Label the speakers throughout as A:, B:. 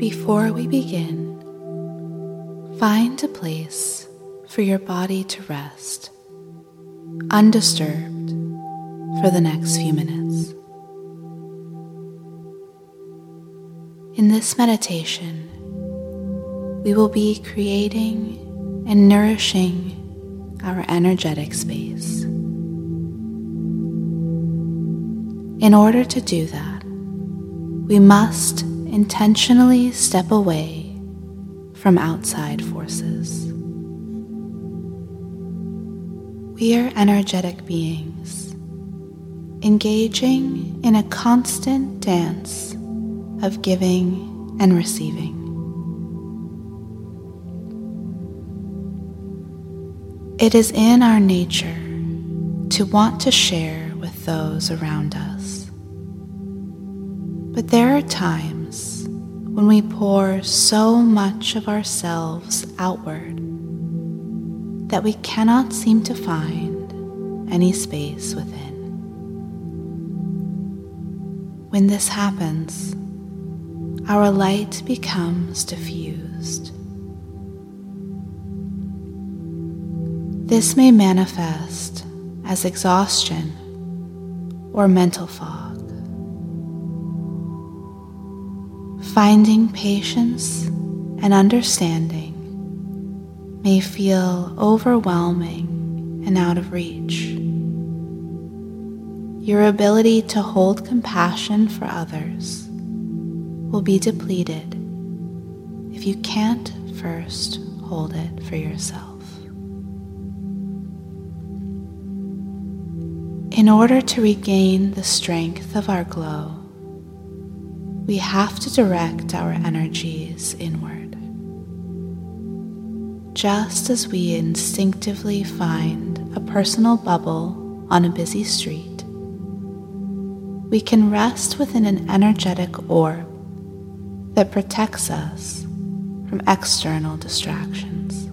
A: Before we begin, find a place for your body to rest, undisturbed, for the next few minutes. In this meditation, we will be creating and nourishing our energetic space. In order to do that, we must intentionally step away from outside forces. We are energetic beings, engaging in a constant dance of giving and receiving. It is in our nature to want to share with those around us. But there are times when we pour so much of ourselves outward that we cannot seem to find any space within. When this happens, our light becomes diffused. This may manifest as exhaustion or mental fog. Finding patience and understanding may feel overwhelming and out of reach. Your ability to hold compassion for others will be depleted if you can't first hold it for yourself. In order to regain the strength of our glow, we have to direct our energies inward. Just as we instinctively find a personal bubble on a busy street, we can rest within an energetic orb that protects us from external distractions.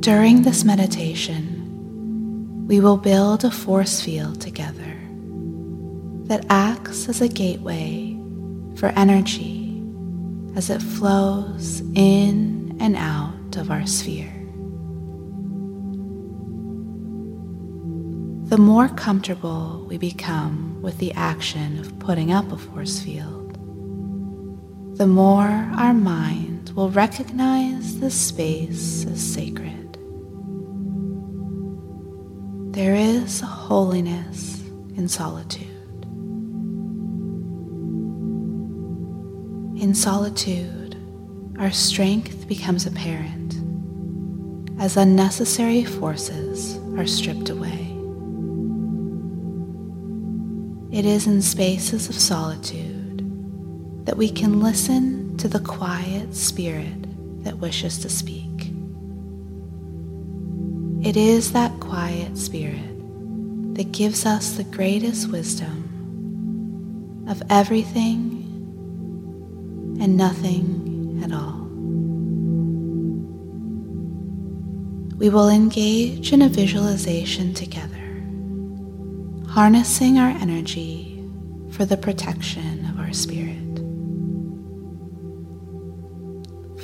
A: During this meditation, we will build a force field together that acts as a gateway for energy as it flows in and out of our sphere. The more comfortable we become with the action of putting up a force field, the more our mind will recognize the space as sacred. There is a holiness in solitude. In solitude, our strength becomes apparent as unnecessary forces are stripped away. It is in spaces of solitude that we can listen to the quiet spirit that wishes to speak. It is that quiet spirit that gives us the greatest wisdom of everything and nothing at all. We will engage in a visualization together, harnessing our energy for the protection of our spirit.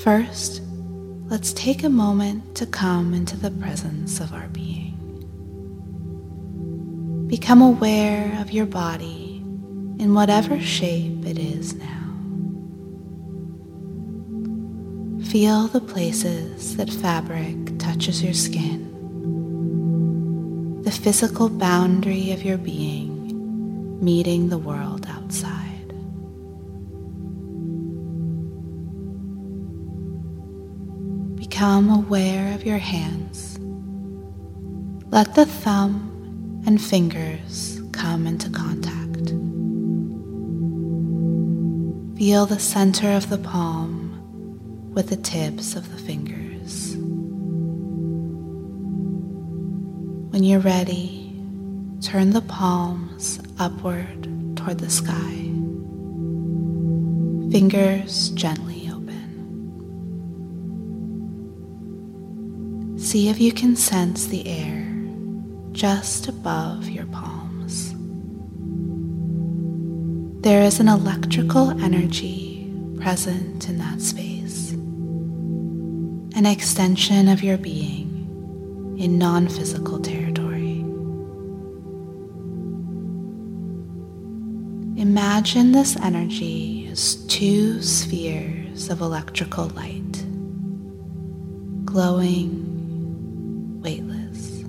A: First, let's take a moment to come into the presence of our being. Become aware of your body in whatever shape it is now. Feel the places that fabric touches your skin, the physical boundary of your being meeting the world outside. Become aware of your hands. Let the thumb and fingers come into contact. Feel the center of the palm with the tips of the fingers. When you're ready, turn the palms upward toward the sky. Fingers gently open. See if you can sense the air just above your palms. There is an electrical energy present in that space, an extension of your being in non physical territory. Imagine this energy as two spheres of electrical light, glowing, weightless.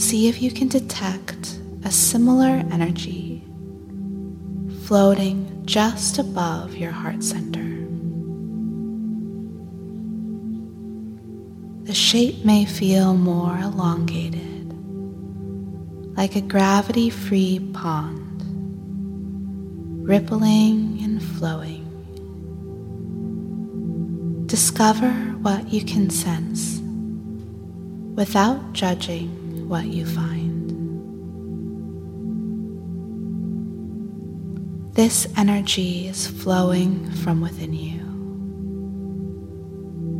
A: See if you can detect a similar energy floating just above your heart center. The shape may feel more elongated, like a gravity free pond, rippling and flowing. Discover what you can sense without judging what you find. This energy is flowing from within you.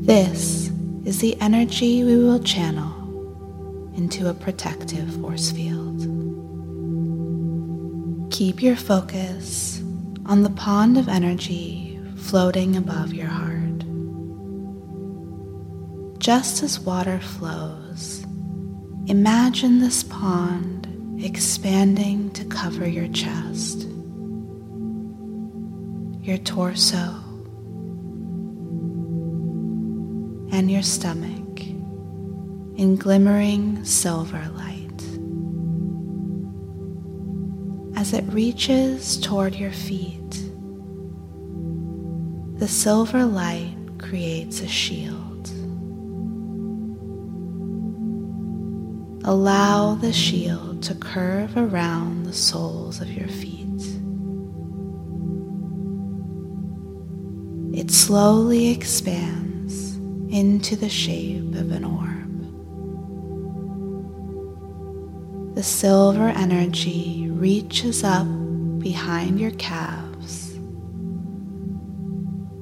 A: This is the energy we will channel into a protective force field. Keep your focus on the pond of energy floating above your heart. Just as water flows, imagine this pond expanding to cover your chest your torso, and your stomach in glimmering silver light. As it reaches toward your feet, the silver light creates a shield. Allow the shield to curve around the soles of your feet. it slowly expands into the shape of an orb. The silver energy reaches up behind your calves,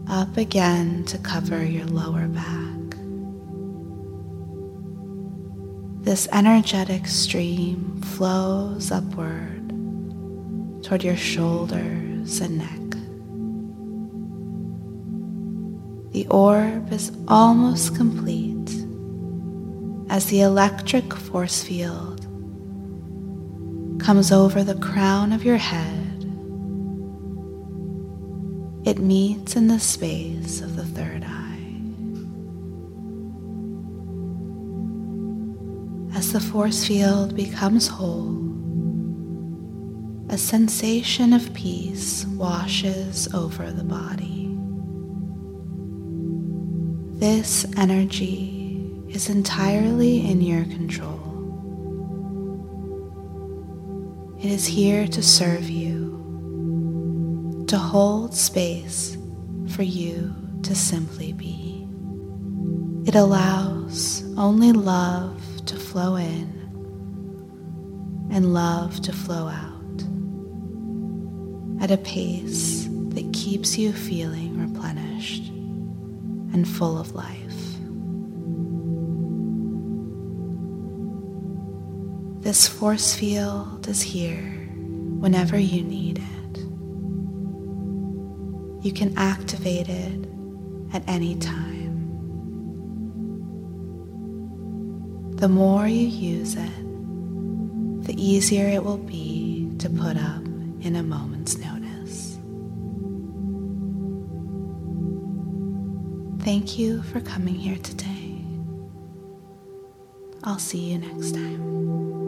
A: up again to cover your lower back. This energetic stream flows upward toward your shoulders and neck. The orb is almost complete as the electric force field comes over the crown of your head. It meets in the space of the third eye. As the force field becomes whole, a sensation of peace washes over the body. This energy is entirely in your control. It is here to serve you, to hold space for you to simply be. It allows only love to flow in and love to flow out at a pace that keeps you feeling replenished and full of life. This force field is here whenever you need it. You can activate it at any time. The more you use it, the easier it will be to put up in a moment's notice. Thank you for coming here today. I'll see you next time.